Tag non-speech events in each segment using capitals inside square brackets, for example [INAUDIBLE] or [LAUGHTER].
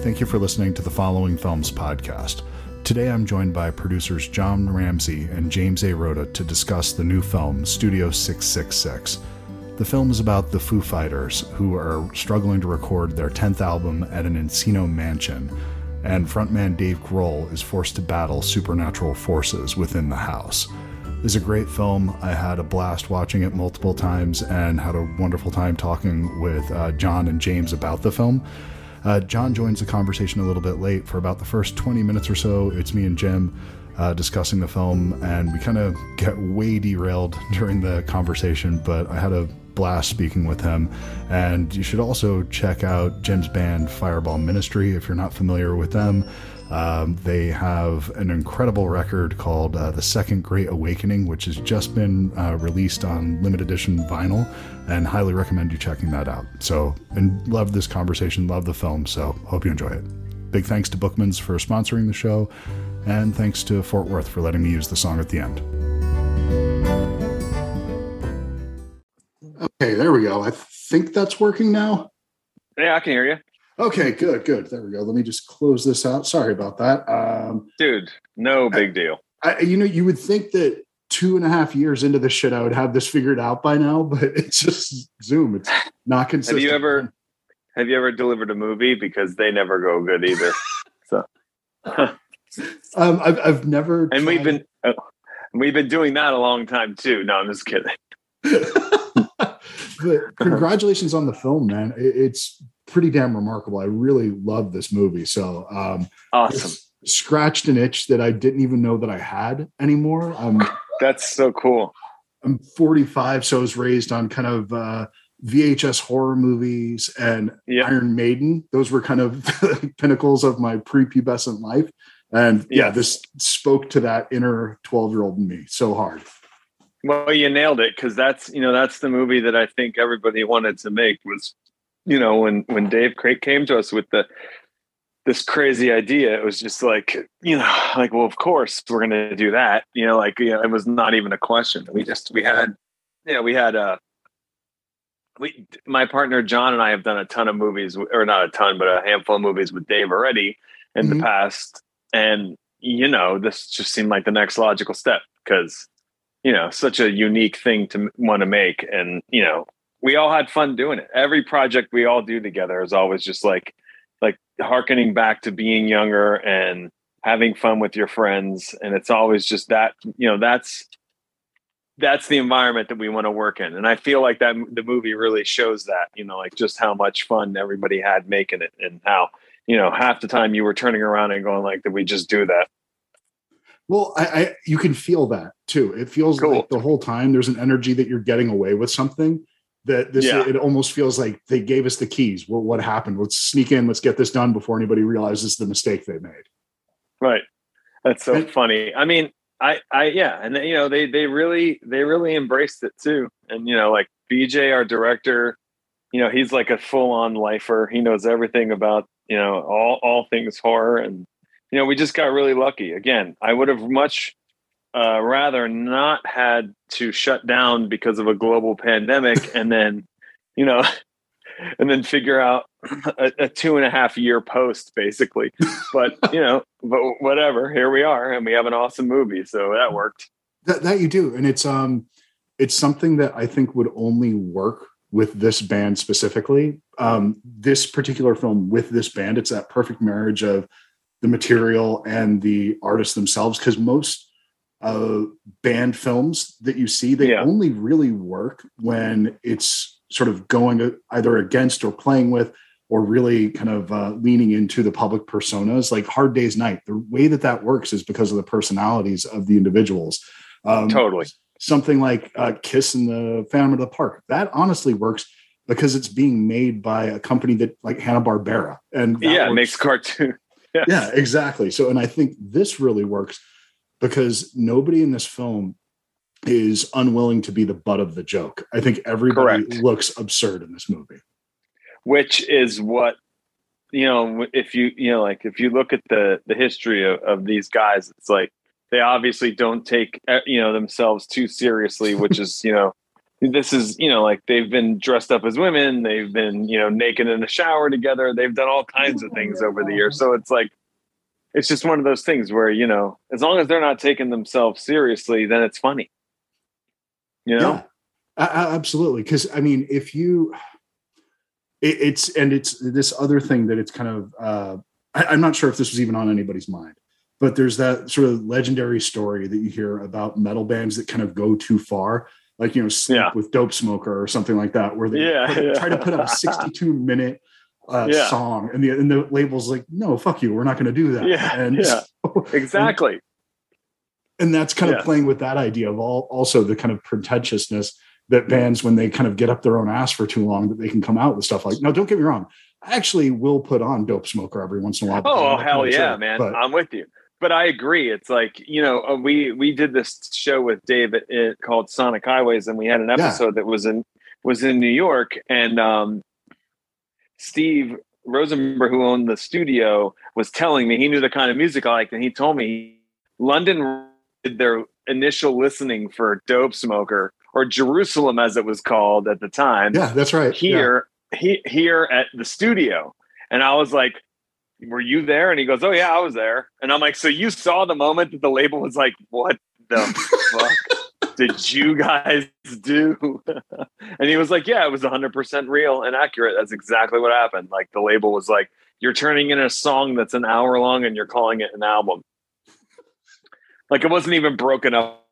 Thank you for listening to the Following Films podcast. Today I'm joined by producers John Ramsey and James A. Rota to discuss the new film, Studio 666. The film is about the Foo Fighters, who are struggling to record their 10th album at an Encino mansion, and frontman Dave Grohl is forced to battle supernatural forces within the house. It's a great film. I had a blast watching it multiple times and had a wonderful time talking with uh, John and James about the film. Uh, John joins the conversation a little bit late. For about the first 20 minutes or so, it's me and Jim uh, discussing the film, and we kind of get way derailed [LAUGHS] during the conversation, but I had a blast speaking with him. And you should also check out Jim's band Fireball Ministry if you're not familiar with them. Um, they have an incredible record called uh, The Second Great Awakening, which has just been uh, released on limited edition vinyl, and highly recommend you checking that out. So, and love this conversation, love the film, so hope you enjoy it. Big thanks to Bookman's for sponsoring the show, and thanks to Fort Worth for letting me use the song at the end. Okay, there we go. I think that's working now. Yeah, I can hear you. Okay, good, good. There we go. Let me just close this out. Sorry about that. Um, Dude, no big deal. I, you know, you would think that two and a half years into this shit, I would have this figured out by now, but [LAUGHS] it's just Zoom. It's not consistent. Have you ever have you ever delivered a movie because they never go good either? [LAUGHS] so, [LAUGHS] um, I've I've never, and tried. we've been uh, we've been doing that a long time too. No, I'm just kidding. But [CLEARS THROAT] congratulations on the film, man. It's pretty damn remarkable. I really love this movie. So um, awesome. Scratched an itch that I didn't even know that I had anymore. Um, [LAUGHS] That's so cool. I'm 45, so I was raised on kind of uh, VHS horror movies and yep. Iron Maiden. Those were kind of [LAUGHS] pinnacles of my prepubescent life. And yeah, this spoke to that inner 12 year old in me so hard. Well, you nailed it because that's you know that's the movie that I think everybody wanted to make was you know, when when Dave Grohl came to us with the this crazy idea, it was just like, you know, [SIGHS] like, well, of course we're gonna do that. You know, like you know, it was not even a question. We just we had, you know, we had a. Uh, we, my partner John and I have done a ton of movies, or not a ton, but a handful of movies with Dave already in mm-hmm. the past, and you know, this just seemed like the next logical step because you know, such a unique thing to want to make, and you know, we all had fun doing it. Every project we all do together is always just like like harkening back to being younger and having fun with your friends and it's always just that you know that's that's the environment that we want to work in and i feel like that the movie really shows that you know like just how much fun everybody had making it and how you know half the time you were turning around and going like did we just do that well i, I you can feel that too. It feels cool. like the whole time there's an energy that you're getting away with something that this yeah. it almost feels like they gave us the keys. What, what happened? Let's sneak in. Let's get this done before anybody realizes the mistake they made. Right. That's so and, funny. I mean i i yeah. And you know they they really they really embraced it too. And you know like bj our director you know he's like a full-on lifer. He knows everything about you know all all things horror and you know we just got really lucky. Again i would have much uh, rather not had to shut down because of a global pandemic and then you know [LAUGHS] and then figure out a, a, two and a half year post basically. But [LAUGHS] you know but whatever here we are and we have an awesome movie so that worked. That, that you do and it's um it's something that i think would only work with this band specifically. Um this particular film with this band it's that perfect marriage of the material and the artists themselves because most uh, band films that you see, they yeah. only really work when it's sort of going either against or playing with or really kind of uh, leaning into the public personas like hard days night the way that that works is because of the personalities of the individuals um, totally something like uh, kiss in the phantom of the park that honestly works because it's being made by a company that like hanna-barbera and yeah works. makes cartoon yes. yeah exactly so and i think this really works because nobody in this film is unwilling to be the butt of the joke. I think everybody Correct. looks absurd in this movie. Which is what you know, if you you know, like if you look at the the history of, of these guys, it's like they obviously don't take eh, you know themselves too seriously, which is you know this is you know like they've been dressed up as women they've been you know naked in the shower together they've done all kinds of things over the years. So it's like it's just one of those things where you know as long as they're not taking themselves seriously then it's funny. You know? Yeah, absolutely. Because i mean if you it, it's and it's this other thing that it's kind of uh I, i'm not sure if this was even on anybody's mind but there's that sort of legendary story that you hear about metal bands that kind of go too far like you know yeah. with dope smoker or something like that where they yeah, put, yeah. try to put out a 62 [LAUGHS] minute uh, song and the and the label's like no fuck you we're not going to do that. Yeah and yeah. so, [LAUGHS] exactly. and, and, that's kind of playing with that idea of all also the kind of pretentiousness that bands when they kind of get up their own ass for too long that they can come out with stuff like no don't get me wrong I actually will put on dope smoker every once in a while oh hell yeah man. but, i'm with you but I agree. It's like you know uh, we we did this show with David it, called Sonic Highways, and we had an episode yeah. that was in was in New York, and um, Steve Rosenberg, who owned the studio, was telling me he knew the kind of music I liked, and he told me London did their initial listening for Dope Smoker or Jerusalem, as it was called at the time. Yeah, that's right. Here, yeah. he, here at the studio, and I was like, were you there? And he goes, oh yeah, I was there. And I'm like, so you saw the moment that the label was like, what the fuck [LAUGHS] did you guys do? [LAUGHS] and he was like, yeah, it was 100% real and accurate. That's exactly what happened. Like the label was like, you're turning in a song that's an hour long and you're calling it an album. Like it wasn't even broken up.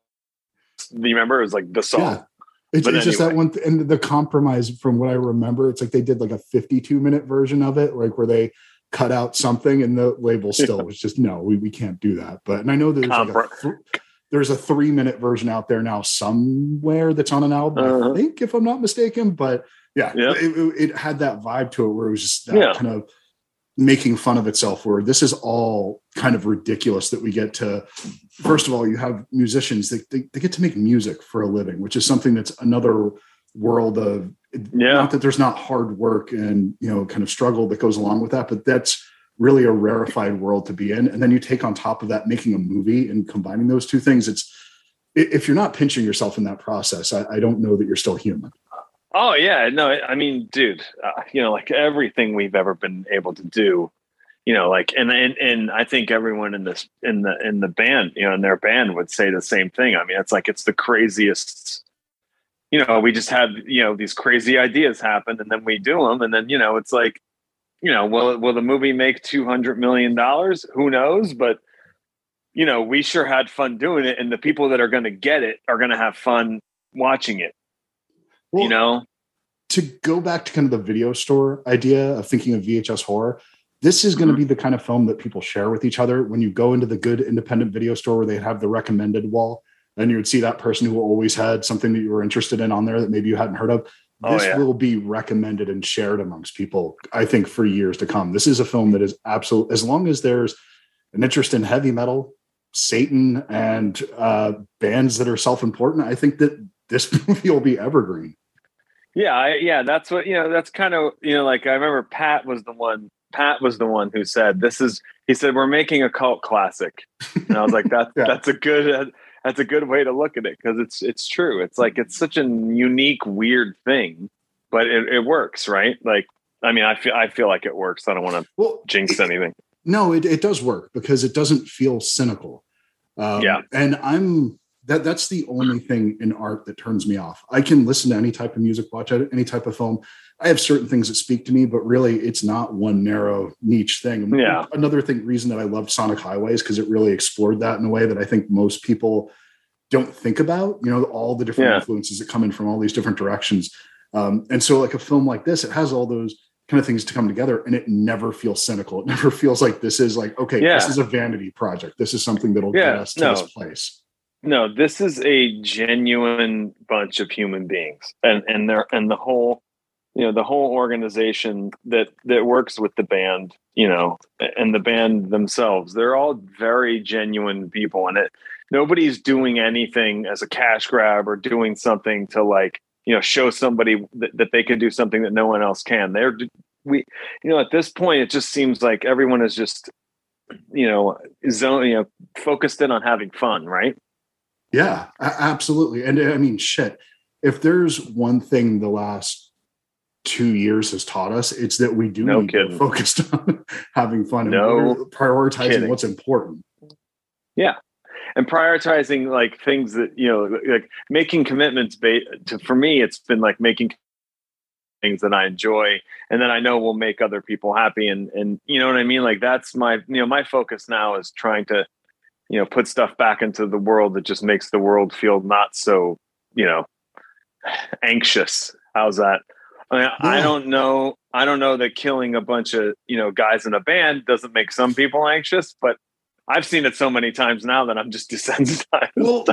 Do you remember? It was like the song. Yeah. It's, it's anyway. just that one, th- and the compromise from what I remember, it's like they did like a 52 minute version of it, like where they cut out something and the label [LAUGHS] still was just no we, we can't do that but and i know there's like a th- there's a three minute version out there now somewhere that's on an album uh-huh. i think if i'm not mistaken but yeah. It, it, it, had that vibe to it where it was just that yeah. kind of making fun of itself where this is all kind of ridiculous that we get to first of all you have musicians that they, they get to make music for a living which is something that's another world of yeah. not that there's not hard work and you know kind of struggle that goes along with that but that's really a rarefied world to be in. And then you take on top of that making a movie and combining those two things it's if you're not pinching yourself in that process i, I don't know that you're still human. Oh yeah no i mean dude uh, you know like everything we've ever been able to do you know like and, and and i think everyone in this in the in the band you know in their band would say the same thing. I mean it's like it's the craziest you know, we just have, you know, these crazy ideas happen and then we do them. And then, you know, it's like, you know, will, will the movie make $200 million? Who knows? But, you know, we sure had fun doing it. And the people that are going to get it are going to have fun watching it, well, you know? To go back to kind of the video store idea of thinking of VHS horror, this is going to be the kind of film that people share with each other when you go into the good independent video store where they have the recommended wall and you would see that person who always had something that you were interested in on there that maybe you hadn't heard of. Oh, this oh, yeah. will be recommended and shared amongst people, I think, for years to come. This is a film that is absolute, as long as there's an interest in heavy metal, Satan, and uh, bands that are self important, I think that this [LAUGHS] movie will be evergreen. Yeah, I, yeah, that's what you know. That's kind of you know, like I remember Pat was the one. Pat was the one who said, "This is." He said, "We're making a cult classic," and I was like, "That's [LAUGHS] yeah. that's a good that's a good way to look at it because it's it's true. It's like it's such a unique, weird thing, but it, it works, right? Like, I mean, I feel I feel like it works. I don't want to well, jinx anything. No, it, it does work because it doesn't feel cynical. Um, yeah, and I'm that that's the only thing in art that turns me off. I can listen to any type of music, watch any type of film. I have certain things that speak to me, but really it's not one narrow niche thing. Yeah. Another thing, reason that I loved Sonic Highways because it really explored that in a way that I think most people don't think about. You know, all the different yeah. influences that come in from all these different directions. Um, and so, like a film like this, it has all those kind of things to come together, and it never feels cynical. It [LAUGHS] never feels like this is like okay, yeah. this is a vanity project. This is something that'll yeah, get us to no. this place. No, this is a genuine bunch of human beings, and and they're and the whole you know the whole organization that that works with the band you know and the band themselves they're all very genuine people and it nobody's doing anything as a cash grab or doing something to like you know show somebody that, that they can do something that no one else can. They're we you know at this point it just seems like everyone is just you know zone you know focused in on having fun right? Yeah absolutely and i mean shit if there's one thing the last two years has taught us, it's that we do No need to be kidding. focused [LAUGHS] on having fun and No we're prioritizing kidding. what's important. Yeah. And prioritizing like things that you know like making commitments ba- to for me it's been like making things that i enjoy and then i know will make other people happy and and you know what i mean like that's my you know my focus now is trying to you know put stuff back into the world that just makes the world feel not so you know [SIGHS] anxious how's that I, mean, I don't know i don't know that killing a bunch of you know guys in a band doesn't make some people anxious but I've seen it so many times now that I'm just [LAUGHS] desensitized. Well,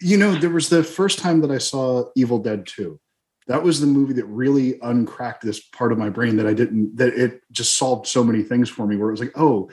you know, there was the first time that I saw Evil Dead 2. That was the movie that really uncracked this part of my brain that I didn't, that it just solved so many things for me where it was like, oh,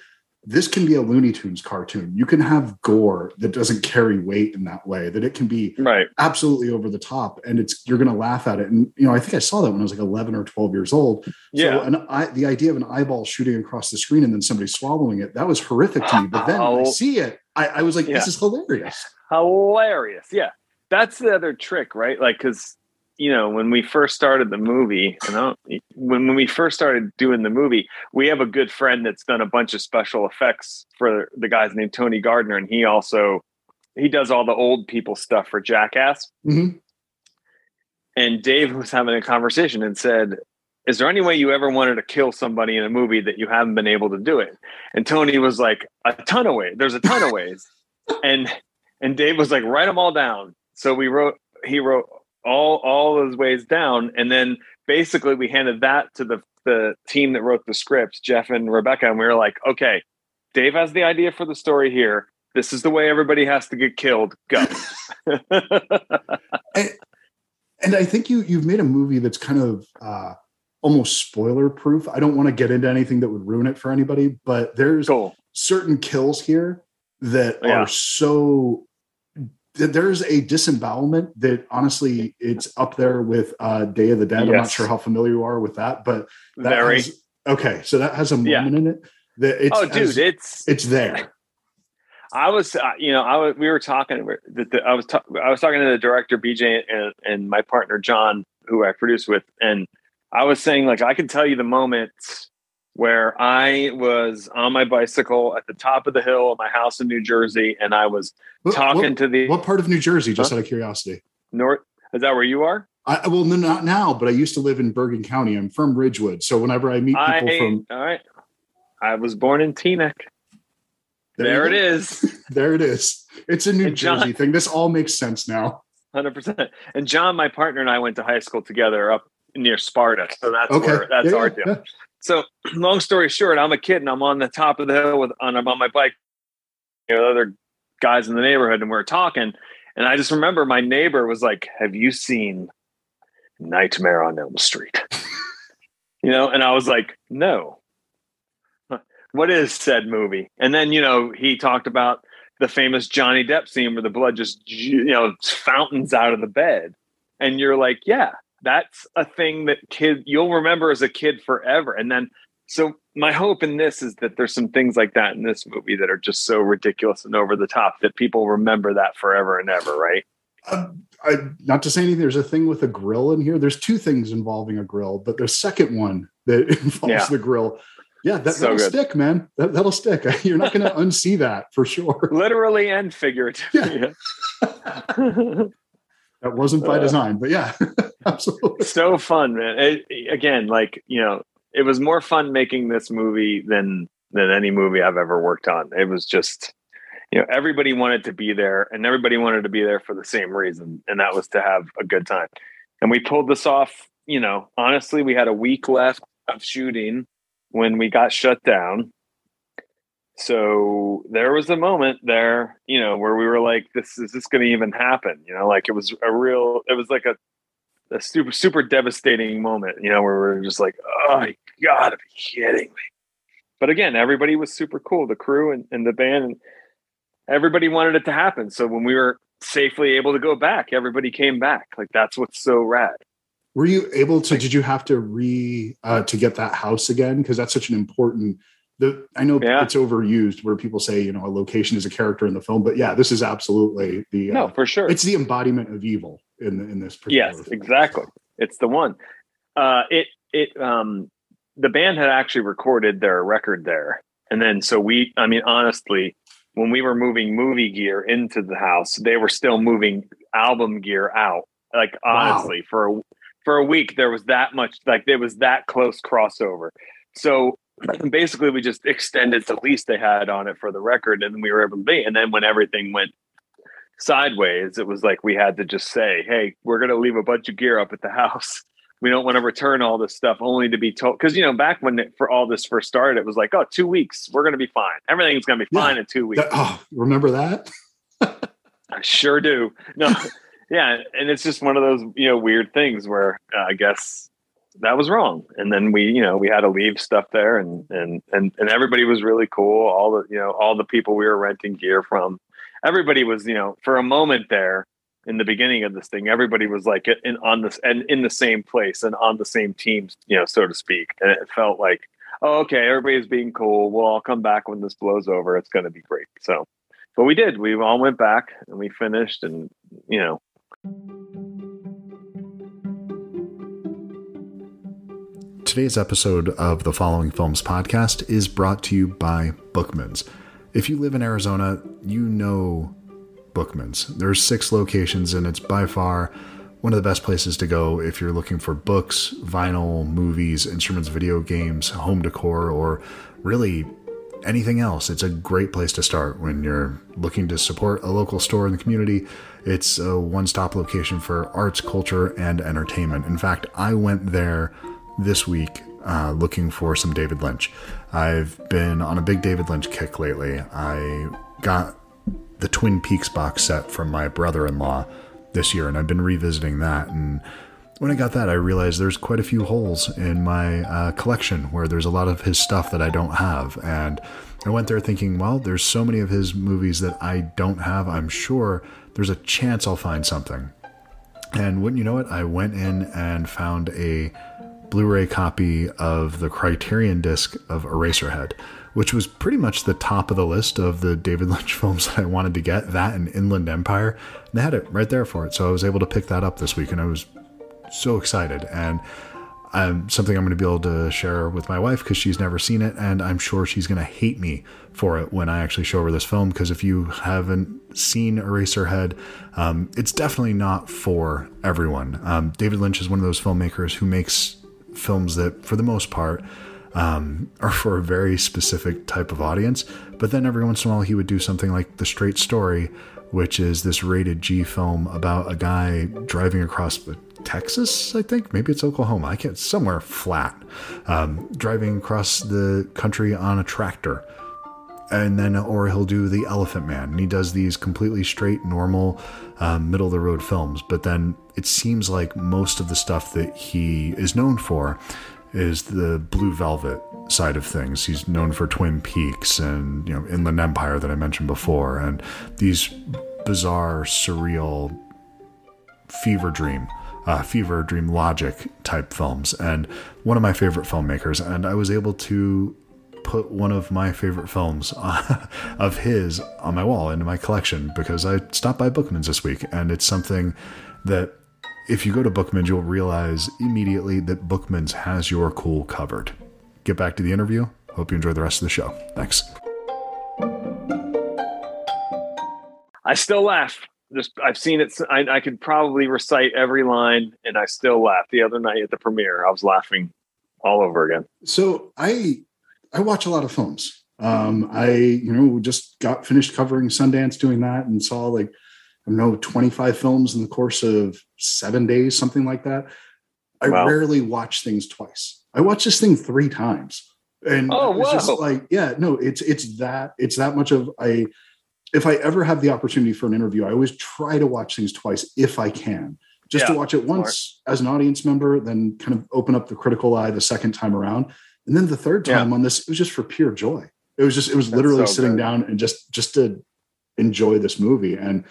this can be a Looney Tunes cartoon. You can have gore that doesn't carry weight in that way, that it can be right. absolutely over the top and it's, you're going to laugh at it. And, you know, I think I saw that when I was like 11 or 12 years old. Yeah. So an eye, the idea of an eyeball shooting across the screen and then somebody swallowing it, that was horrific to me. But then I see it, I, I was like, Yeah. this is hilarious. Hilarious. Yeah. That's the other trick, right? Like, cause you know, when we first started the movie, you know, when, when we first started doing the movie, we have a good friend that's done a bunch of special effects for the guys named Tony Gardner. And he also, he does all the old people stuff for Jackass. Mhm. and Dave was having a conversation and said, "Is there any way you ever wanted to kill somebody in a movie that you haven't been able to do it?" And Tony was like, "A ton of ways. There's a ton of ways." [LAUGHS] and and Dave was like, "Write them all down." So we wrote. He wrote all all those ways down, and then basically we handed that to the the team that wrote the scripts, Jeff and Rebecca, and we were like, "Okay, Dave has the idea for the story here." This is the way everybody has to get killed. Go. [LAUGHS] [LAUGHS] and I think you you've made a movie that's kind of uh, almost spoiler proof. I don't want to get into anything that would ruin it for anybody, but there's cool. certain kills here that Yeah. are so there's a disembowelment that honestly it's up there with uh, Day of the Dead. I'm not sure how familiar you are with that, but that Very. has- okay. So that has a moment Yeah. in it that it's oh, dude, as- it's it's there. [LAUGHS] I was, uh, you know, I was, we were talking. The, the, I was, ta- I was talking to the director BJ and, and my partner John, who I produced with, and I was saying like I can tell you the moments where I was on my bicycle at the top of the hill of my house in New Jersey, and I was What- talking what, to the what part of New Jersey? Just Huh? out of curiosity. north. Is that where you are? I, well, no, not now, but I used to live in Bergen County. I'm from Ridgewood, so whenever I meet people I from all right. I was born in Teaneck. There, you it is. [LAUGHS] there it is. It's a New John- Jersey thing. This all makes sense now. Hundred percent. And John, my partner, and I went to high school together up near Sparta. So that's Okay, where that's Yeah, our deal. yeah. So, [CLEARS THROAT] long story short, I'm a kid and I'm on the top of the hill with on I'm on my bike, you know, other guys in the neighborhood, and we are talking. And I just remember my neighbor was like, "Have you seen Nightmare on Elm Street?" [LAUGHS] you know, and I was like, "No." What is said movie? And then you know he talked about the famous Johnny Depp scene where the blood just you know fountains out of the bed, and you're like, "Yeah, that's a thing that kid you'll remember as a kid forever." And then so my hope in this is that there's some things like that in this movie that are just so ridiculous and over the top that people remember that forever and ever, right? Um, I, not to say anything, there's a thing with a grill in here. There's two things involving a grill, but the second one that [LAUGHS] involves Yeah. the grill, yeah, that, So that'll good. stick, man. That, that'll stick. [LAUGHS] You're not going to unsee that for sure. [LAUGHS] Literally and figuratively. Yeah. That wasn't by Uh, design, but yeah, absolutely. so fun, man. It, again, like, you know, it was more fun making this movie than than any movie I've ever worked on. It was just you know, everybody wanted to be there and everybody wanted to be there for the same reason, and that was to have a good time. And we pulled this off, you know, honestly, we had a week left of shooting when we got shut down. So there was a moment there, you know, where we were like, this is this to even happen? You know, like it was a real, it was like a, a super, super devastating moment, you know, where we're just like, oh, you gotta be kidding me. But again, everybody was super cool, the crew and, and the band, and everybody wanted it to happen. So when we were safely able to go back, everybody came back. Like that's what's so rad. Were you able to? Did you have to re uh, to get that house again? Because that's such an important. The I know Yeah. it's overused where people say you know a location is a character in the film, but yeah, this is absolutely the. No, Uh, for sure. it's the embodiment of evil. In in this. Yes, film. exactly. It's the one. Uh, it it um the band had actually recorded their record there, and then so we. I mean, honestly, when we were moving movie gear into the house, they were still moving album gear out. Like honestly, wow. for a for a week, there was that much. Like there was that close crossover. So [CLEARS THROAT] basically we just extended the lease they had on it for the record and we were able to be and then when everything went sideways it was like we had to just say hey we're going to leave a bunch of gear up at the [LAUGHS] house. We don't want to return all this stuff only to be told because you know back when it, for all this first started it was like oh two weeks we're going to be fine. Everything's going to be fine yeah, in two weeks. that, oh, remember that? [LAUGHS] I sure do. No [LAUGHS] yeah and it's just one of those you know weird things where uh, i guess that was wrong. And then we, you know, we had to leave stuff there and, and, and, and everybody was really cool. All the, you know, all the people we were renting gear from, everybody was, you know, for a moment there in the beginning of this thing, everybody was like in on this and in the same place and on the same team, you know, so to speak. And it felt like, oh, okay, everybody's being cool. We'll all come back when this blows over. It's going to be great. So, but we did, we all went back and we finished and, you know, Today's episode of the Following Films podcast is brought to you by Bookmans. If you live in Arizona, you know Bookmans. There's six locations, and it's by far one of the best places to go if you're looking for books, vinyl, movies, instruments, video games, home decor, or really anything else. It's a great place to start when you're looking to support a local store in the community. It's a one stop location for arts, culture, and entertainment. In fact, I went there this week uh, looking for some David Lynch. I've been on a big David Lynch kick lately. I got the Twin Peaks box set from my brother in law this year, and I've been revisiting that. And when I got that, I realized there's quite a few holes in my uh, collection where there's a lot of his stuff that I don't have. And I went there thinking, well, there's so many of his movies that I don't have. I'm sure there's a chance I'll find something. And wouldn't you know it, I went in and found a Blu-ray copy of the Criterion disc of Eraserhead, which was pretty much the top of the list of the David [LAUGHS] Lynch films that I wanted to get. That and Inland Empire, and they had it right there for it. So I was able to pick that up this week, and I was so excited. And um, something I'm going to be able to share with my wife because she's never seen it, and I'm sure she's going to hate me for it when I actually show her this film. Because if you haven't seen Eraserhead, um, it's definitely not for everyone. Um, David Lynch is one of those filmmakers who makes films that, for the most part, um, are for a very specific type of audience. But then every once in a while, he would do something like The Straight Story, which is this rated G film about a guy driving across Texas, I think. Maybe it's Oklahoma. I can't, somewhere flat. Um, driving across the country on a tractor. And then, or he'll do The Elephant Man. And he does these completely straight, normal, um, middle of the road films. But then it seems like most of the stuff that he is known for is the Blue Velvet side of things. He's known for Twin Peaks and you know Inland Empire that I mentioned before, and these bizarre, surreal fever dream. Uh, fever dream logic type films and one of my favorite filmmakers and i was able to put one of my favorite films [LAUGHS] of his on my wall in my collection because I stopped by Bookman's this week, and it's something that if you go to Bookman's, you'll realize immediately that Bookman's has your cool covered. Get back to the interview. Hope you enjoy the rest of the show. Thanks. I still laugh. Just I've seen it. I, I could probably recite every line, and I still laugh. The other night at the premiere, I was laughing all over again. So I I watch a lot of films. Um, I, you know, just got finished covering Sundance doing that and saw like, I don't know, 25 films in the course of seven days, something like that. I wow. rarely watch things twice. I watch this thing three times. And oh, it's just like, yeah, no, it's it's that it's that much of I if I ever have the opportunity for an interview, I always try to watch things twice if I can. Just yeah, to watch it once as an audience member, then kind of open up the critical eye the second time around. And then the third time yeah. on this, it was just for pure joy. It was just, it was that's literally so sitting good. down and just, just to enjoy this movie. And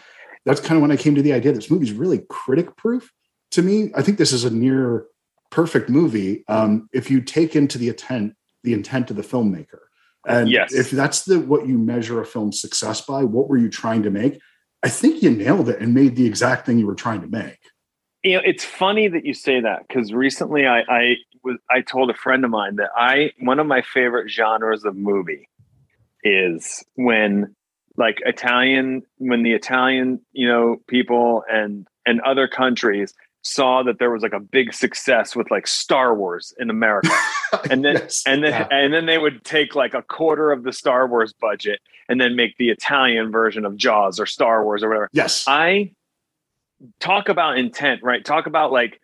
that's kind of when I came to the idea this movie is really critic proof to me. I think this is a near perfect movie. Um, if you take into the intent, the intent of the filmmaker. And yes. if that's the, what you measure a film's success by, what were you trying to make? I think you nailed it and made the exact thing you were trying to make. you know, it's funny that you say that because recently I, I was I told a friend of mine that I one of my favorite genres of movie is when like Italian when the Italian you know people and and other countries saw that there was like a big success with like Star Wars in America. [LAUGHS] And then yes, and then yeah. and then they would take like a quarter of the Star Wars budget and then make the Italian version of Jaws or Star Wars or whatever. Yes. I talk about intent, right? Talk about like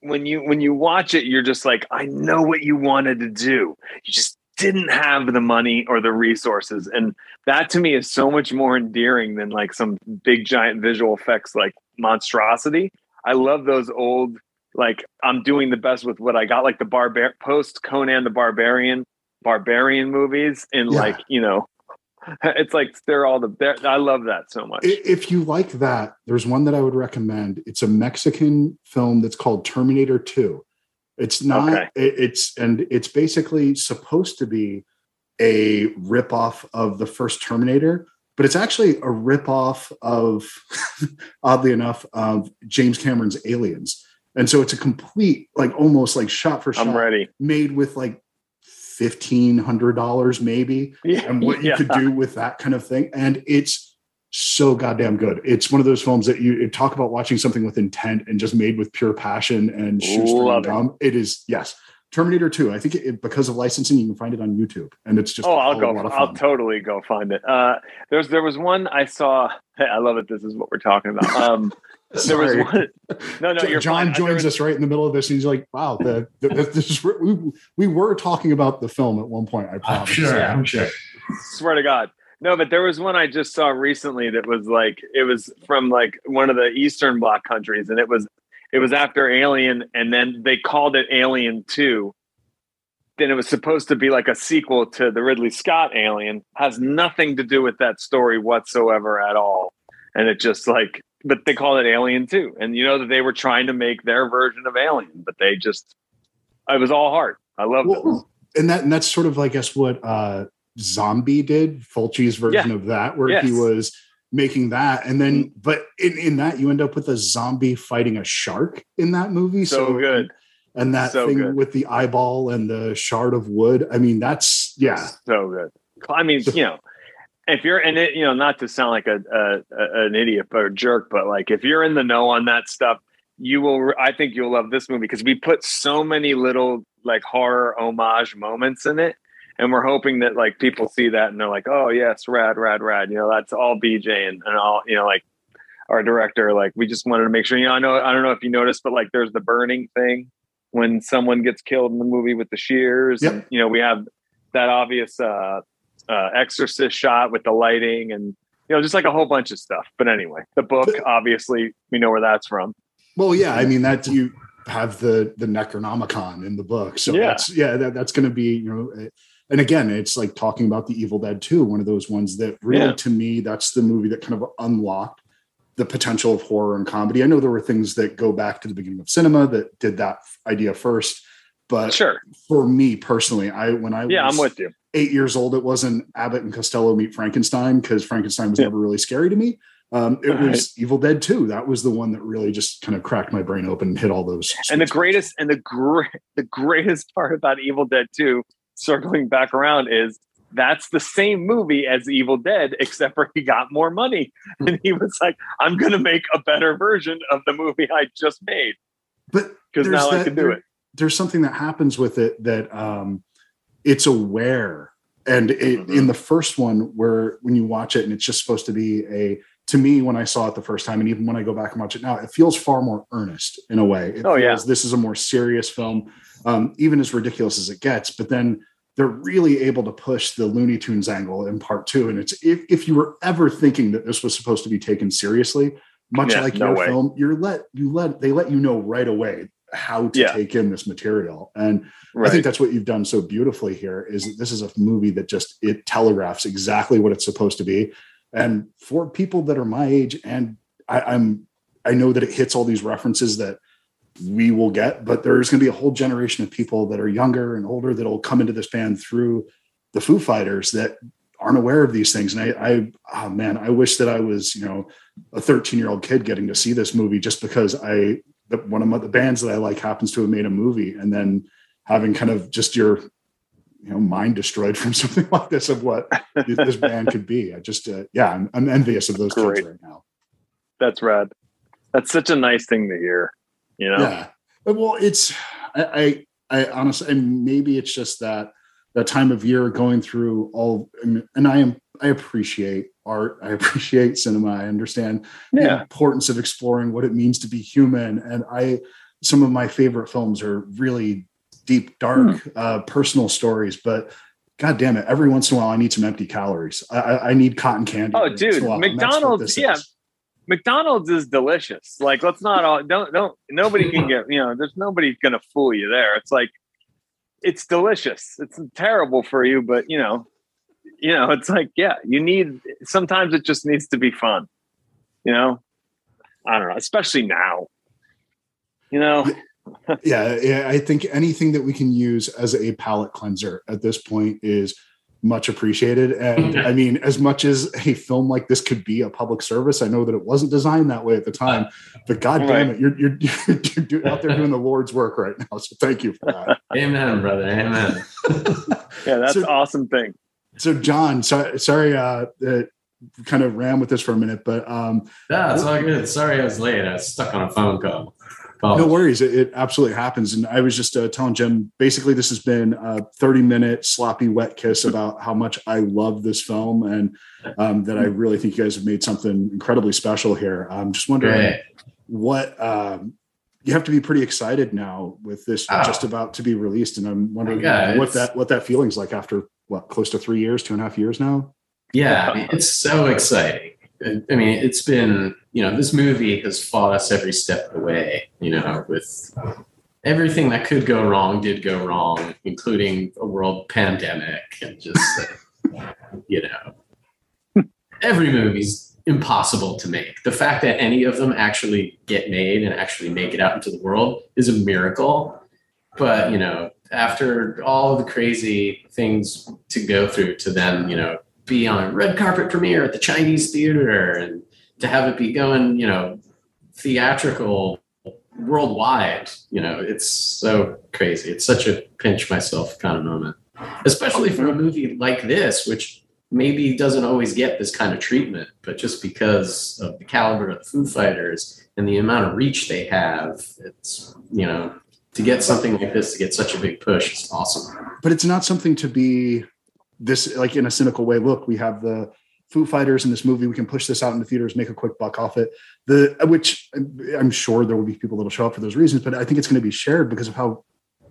when you when you watch it, you're just like, I know what you wanted to do. You just didn't have the money or the resources. And that to me is so much more endearing than like some big giant visual effects like monstrosity. I love those old like I'm doing the best with what I got, like the barbar post Conan the Barbarian barbarian movies And yeah. like, you know, [LAUGHS] it's like they're all the they're, I love that so much. If you like that, there's one that I would recommend. It's a Mexican film that's called Terminator 2. It's not okay. it, it's and it's basically supposed to be a ripoff of the first Terminator, but it's actually a ripoff of [LAUGHS] oddly enough of James Cameron's Aliens. And so it's a complete, like almost like shot for shot, I'm ready. made with like fifteen hundred dollars maybe, yeah, and what you yeah. could do with that kind of thing. And it's so goddamn good. It's one of those films that you talk about watching something with intent and just made with pure passion and shoestring It is yes. Terminator 2. I think it, because of licensing, you can find it on YouTube, and it's just oh, I'll go. I'll totally go find it. Uh, there's there was one I saw. Hey, [LAUGHS] I love it. This is what we're talking about. Um, [LAUGHS] there was one. No, no, John, John joins was, us right in the middle of this, and he's like, "Wow, the, the, this is we, we were talking about the film at one point." I promise. I'm sure. Yeah. I'm sure. Swear to God. No, but there was one I just saw recently that was like it was from like one of the Eastern Bloc countries, and it was it was after Alien, and then they called it Alien Two. Then it was supposed to be like a sequel to the Ridley Scott Alien. Has nothing to do with that story whatsoever at all, and it just like but they call it Alien Two, And you know that they were trying to make their version of Alien, but they just it was all heart. I love well, it. And that and that's sort of I guess what uh Zombie did, Fulci's version yeah. of that, where yes. he was making that. And then mm-hmm. but in, in that you end up with a zombie fighting a shark in that movie. So, so good. And that so thing good. with the eyeball and the shard of wood. I mean, that's yeah. So good. I mean, you know, if you're in it, you know, not to sound like a, a, an idiot or a jerk, but like if you're in the know on that stuff, you will. I think you'll love this movie because we put so many little like horror homage moments in it, and we're hoping that like people see that and they're like, oh yes, rad, rad, rad. You know, that's all BJ and, and all. You know, like our director. Like we just wanted to make sure. You know, I know I don't know if you noticed, but like there's the burning thing when someone gets killed in the movie with the shears. Yep. And, you know, we have that obvious uh, uh, Exorcist shot with the lighting and you know just like a whole bunch of stuff. But anyway, the book obviously we know where that's from. Well, yeah, I mean that you have the the Necronomicon in the book, so yeah. that's yeah that, that's going to be you know. Eh, and again, it's like talking about the Evil Dead 2, one of those ones that really, yeah. to me, that's the movie that kind of unlocked the potential of horror and comedy. I know there were things that go back to the beginning of cinema that did that idea first, but sure, for me personally, I when I yeah, was, I'm with you eight years old, it wasn't Abbott and Costello meet Frankenstein because Frankenstein was yeah. never really scary to me. Um, it all was right. Evil Dead 2. That was the one that really just kind of cracked my brain open and hit all those. And the greatest and the great [LAUGHS] the greatest part about Evil Dead 2, circling back around, is that's the same movie as Evil Dead, [LAUGHS] except for he got more money. Hmm. And he was like, I'm gonna make a better version of the movie I just made. But because now that, I can do there, it. There's something that happens with it that um it's aware and it, mm-hmm. in the first one where when you watch it and it's just supposed to be a to me when i saw it the first time and even when i go back and watch it now it feels far more earnest in a way it oh yeah this is a more serious film um, even as ridiculous as it gets but then they're really able to push the looney tunes angle in part two and it's if, if you were ever thinking that this was supposed to be taken seriously much yeah, like no your way. film you're let you let they let you know right away how to yeah. take in this material and right. i think that's what you've done so beautifully here is that this is a movie that just it telegraphs exactly what it's supposed to be and for people that are my age and I, i'm i know that it hits all these references that we will get but there's going to be a whole generation of people that are younger and older that'll come into this band through the foo fighters that aren't aware of these things. And I, I oh man, I wish that I was, you know, a 13 year old kid getting to see this movie just because I the, one of my, the bands that I like happens to have made a movie, and then having kind of just your you know mind destroyed [LAUGHS] from something like this of what this band could be. I just uh, yeah, I'm, I'm, envious of those Great. kids right now. That's rad. That's such a nice thing to hear. You know. Yeah. Well, it's I I, I honestly and maybe it's just that that time of year going through all and, and I am I appreciate art. I appreciate cinema. I understand yeah. the importance of exploring what it means to be human. And I, some of my favorite films are really deep, dark, hmm. uh, personal stories. But God damn it, every once in a while I need some empty calories. I, I need cotton candy. Oh, dude, McDonald's, yeah. Is. McDonald's is delicious. Like, let's not all don't don't nobody can [LAUGHS] get you know. There's nobody gonna fool you there. It's like it's delicious. It's terrible for you, but you know you know, it's like, yeah, you need sometimes it just needs to be fun. You know, I don't know, especially now. You know. [LAUGHS] yeah, yeah, I think anything that we can use as a palate cleanser at this point is much appreciated. And I mean, as much as a film like this could be a public service, I know that it wasn't designed that way at the time, [LAUGHS] but God right. damn it, you're, you're, [LAUGHS] you're, out there doing the Lord's work right now. So thank you for that. Amen, brother. Amen. yeah, that's so, awesome thing so John, so, sorry, uh, that kind of ran with this for a minute, but um, yeah, it's all good. Sorry, I was late. I was stuck on a phone call. No worries. It, it, absolutely happens. And I was just uh, telling Jim, basically, this has been a 30 minute sloppy wet kiss [LAUGHS] about how much I love this film and um, that I really think you guys have made something incredibly special here. I'm just wondering Great. what um, you have to be pretty excited now with this oh. just about to be released. And I'm wondering what that, what that feeling's like after what close to three years, two and a half years now. Yeah, I mean, it's so exciting. I mean, it's been you know this movie has fought us every step of the way. You know, with everything that could go wrong did go wrong, including a world pandemic and just [LAUGHS] you know every movie's impossible to make. The fact that any of them actually get made and actually make it out into the world is a miracle. But you know, after all the crazy things to go through to then, you know, be on a red carpet premiere at the Chinese theater and to have it be going, you know, theatrical worldwide, you know, it's so crazy. It's such a pinch myself kind of moment, especially for a movie like this, which maybe doesn't always get this kind of treatment, but just because of the caliber of the Foo Fighters and the amount of reach they have, it's, you know, to get something like this to get such a big push is awesome. But it's not something to be this like in a cynical way. Look, we have the Foo Fighters in this movie. We can push this out into theaters, make a quick buck off it. The which I'm sure there will be people that'll show up for those reasons, but I think it's going to be shared because of how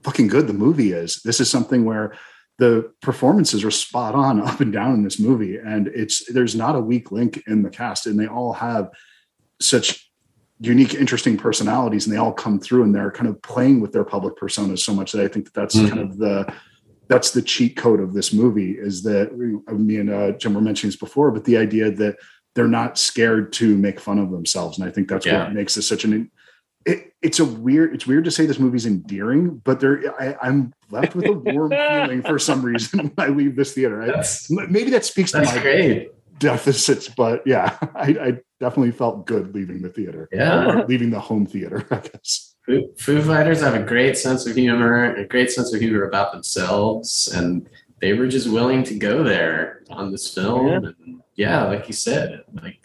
fucking good the movie is. This is something where the performances are spot on [LAUGHS] up and down in this movie, and it's there's not a weak link in the cast, and they all have such unique, interesting personalities, and they all come through, and they're kind of playing with their public personas so much that I think that that's mm-hmm. kind of the that's the cheat code of this movie is that me and uh, Jim were mentioning this before, but the idea that they're not scared to make fun of themselves, and I think that's yeah. what makes this such an it, it's a weird it's weird to say this movie's endearing but there I, am left with a warm [LAUGHS] feeling for some reason when i leave this theater I, maybe that speaks to my great deficits, but yeah, [LAUGHS] I, I, definitely felt good leaving the theater. Yeah, leaving the home theater, [LAUGHS] I guess. Foo, Fighters have a great sense of humor, a great sense of humor about themselves, and they were just willing to go there on this film. Yeah. And yeah, like you said, like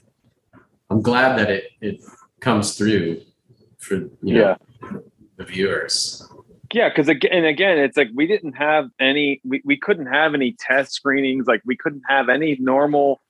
I'm glad that it it comes through for you know yeah. the viewers yeah because again and again it's like we didn't have any we, we couldn't have any test screenings like we couldn't have any normal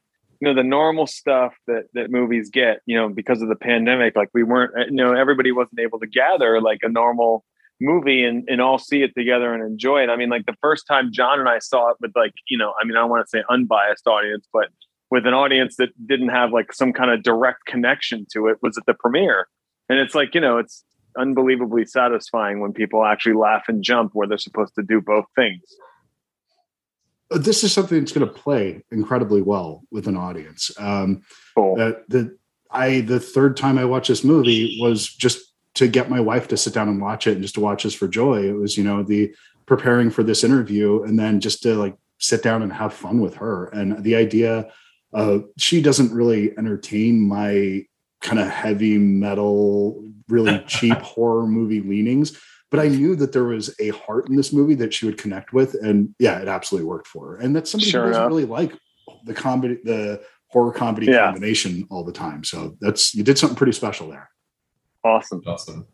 you know the normal stuff that that movies get you know because of the pandemic like we weren't eh, you know everybody wasn't able to gather like a normal movie and, and all see it together and enjoy it. I mean like the first time john and i saw it with like you know i mean i want to say unbiased audience but with an audience that didn't have like some kind of direct connection to it was at the premiere. And it's like you know it's unbelievably satisfying when people actually laugh and jump where they're supposed to do both things this is something that's going to play incredibly well with an audience. Um, cool. the I the third time I watched this movie was just to get my wife to sit down and watch it, and just to watch this for joy. It was you know the preparing for this interview, and then just to like sit down and have fun with her. And the idea, uh, she doesn't really entertain my kind of heavy metal really [LAUGHS] cheap horror movie leanings. But I knew that there was a heart in this movie that she would connect with, and yeah, it absolutely worked for her. And that's somebody Sure who doesn't enough. really like the comedy, the horror comedy Yeah. combination all the time. So that's you did something pretty special there. Awesome. Awesome.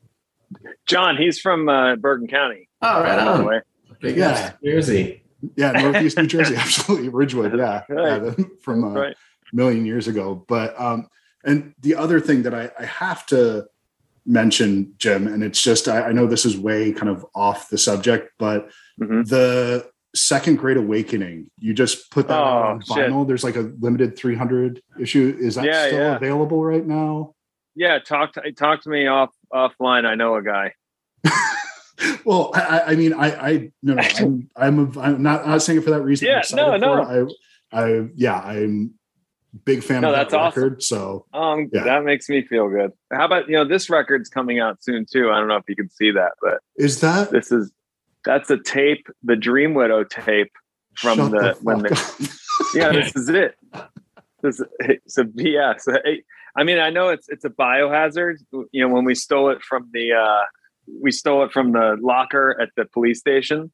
John, he's from uh, Bergen County. Oh, right by the on. way. Big Yeah. yeah. Jersey. Yeah, Northeast New Jersey, [LAUGHS] absolutely, Ridgewood, yeah, Right. yeah from a Right. million years ago. But um, and the other thing that I, I have to mention, Jim, and it's just I, I know this is way kind of off the subject, but Mhm. the second Great Awakening, you just put that Oh, on shit. vinyl. There's like a limited 300 issue. Is that Yeah, still yeah. available right now? Yeah, talk to talk to me off offline. I know a guy. [LAUGHS] well, I, I- mean, I, I no, no, I'm, I'm, a, I'm not, I'm not saying it for that reason. Yeah, excited no. I, I, yeah, I'm big fan No, of that that's awesome. record. So Um, Yeah. that makes me feel good. How about you know this record's coming out soon too? I don't know if you can see that, but is that this is that's a tape, the Dream Widow tape from Shut the, when fuck the [LAUGHS] yeah, this is it. This it's a BS. I mean, I know it's it's a biohazard. You know, when we stole it from the uh we stole it from the locker at the police station.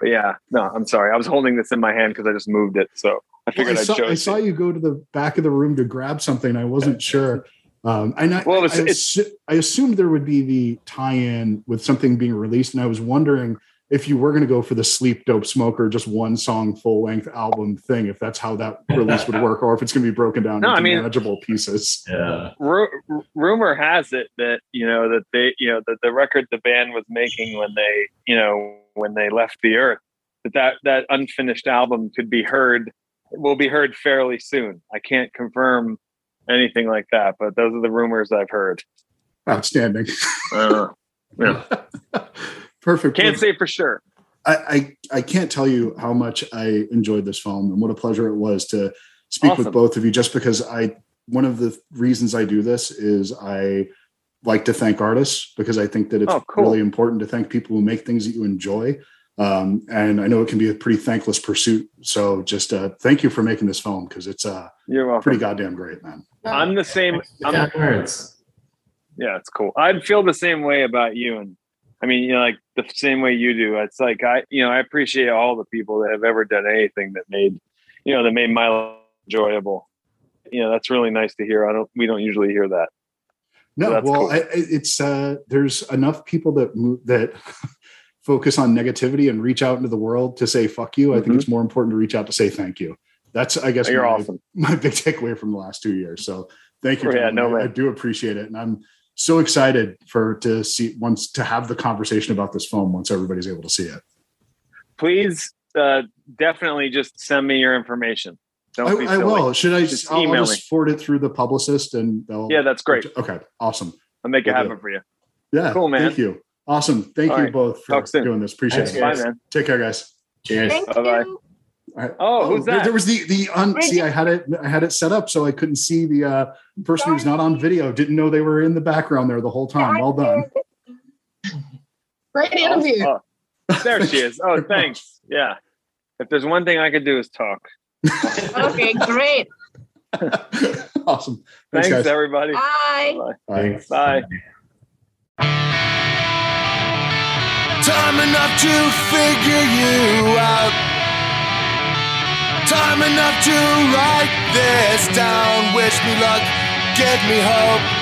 But yeah, no, I'm sorry. I was holding this in my hand because I just moved it. So I Well, I, figured I'd saw, I saw you. you go to the back of the room to grab something. I wasn't sure. Um, and I, Well, it was- I, it's- I assumed there would be the tie-in with something being released, and I was wondering if you were going to go for the Sleep Dopesmoker, just one song, full-length album thing, if that's how that release would work, or if it's going to be broken down No, into I mean- manageable pieces. Yeah. Ru- rumor has it that you know that they you know that the record the band was making when they you know when they left the earth that that, that unfinished album could be heard will be heard fairly soon i can't confirm anything like that but those are the rumors i've heard Outstanding. uh, yeah. [LAUGHS] Perfect. can't say for sure I, I I can't tell you how much I enjoyed this film and what a pleasure it was to speak with both of you. Just because I one of the reasons I do this is I like to thank artists because I think that it's Oh, cool. really important to thank people who make things that you enjoy. Um, and I know it can be a pretty thankless pursuit. So just uh, thank you for making this film because it's uh, you're welcome. pretty goddamn great, man. i'm the same I'm, Yeah, it's cool. I'd feel the same way about you and i mean you know like the same way you do. It's like i you know i appreciate all the people that have ever done anything that made you know that made my life enjoyable. You know that's really nice to hear. I don't we don't usually hear that. No, That's well, cool. I, I- it's uh, there's enough people that move, that [LAUGHS] focus on negativity and reach out into the world to say "fuck you." I think it's more important to reach out to say "thank you." That's, I guess, you're my, awesome [LAUGHS] my big takeaway from the last two years. So, thank you. Oh, yeah, no I, I do appreciate it, and I'm so excited for to see once to have the conversation about this film once everybody's able to see it. please uh, definitely just send me your information don't be I, I will. Should I? Just I'll, I'll email just forward it through the publicist, and they'll. yeah that's great Okay. Awesome. i'll make it do. happen for you Yeah. Cool, man. Thank you. Awesome. Thank All you right. both for Talk soon. doing this. Appreciate Thanks, it. bye man Take care, guys. Cheers. Thank Bye-bye. you. All right. oh who's there, that there was the the un, see. Bridget. I had it. I had it set up so I couldn't see the uh, person who's not on video. Didn't know they were in the background there the whole time. Well done. Great interview. Oh, oh, there she is oh [LAUGHS] thanks yeah if there's one thing i could do is talk Okay, great. [LAUGHS] awesome. thanks Thanks, guys. everybody Bye. Bye. Bye. Bye. Time enough to figure you out. Time enough to write this down. Wish me luck, give me hope.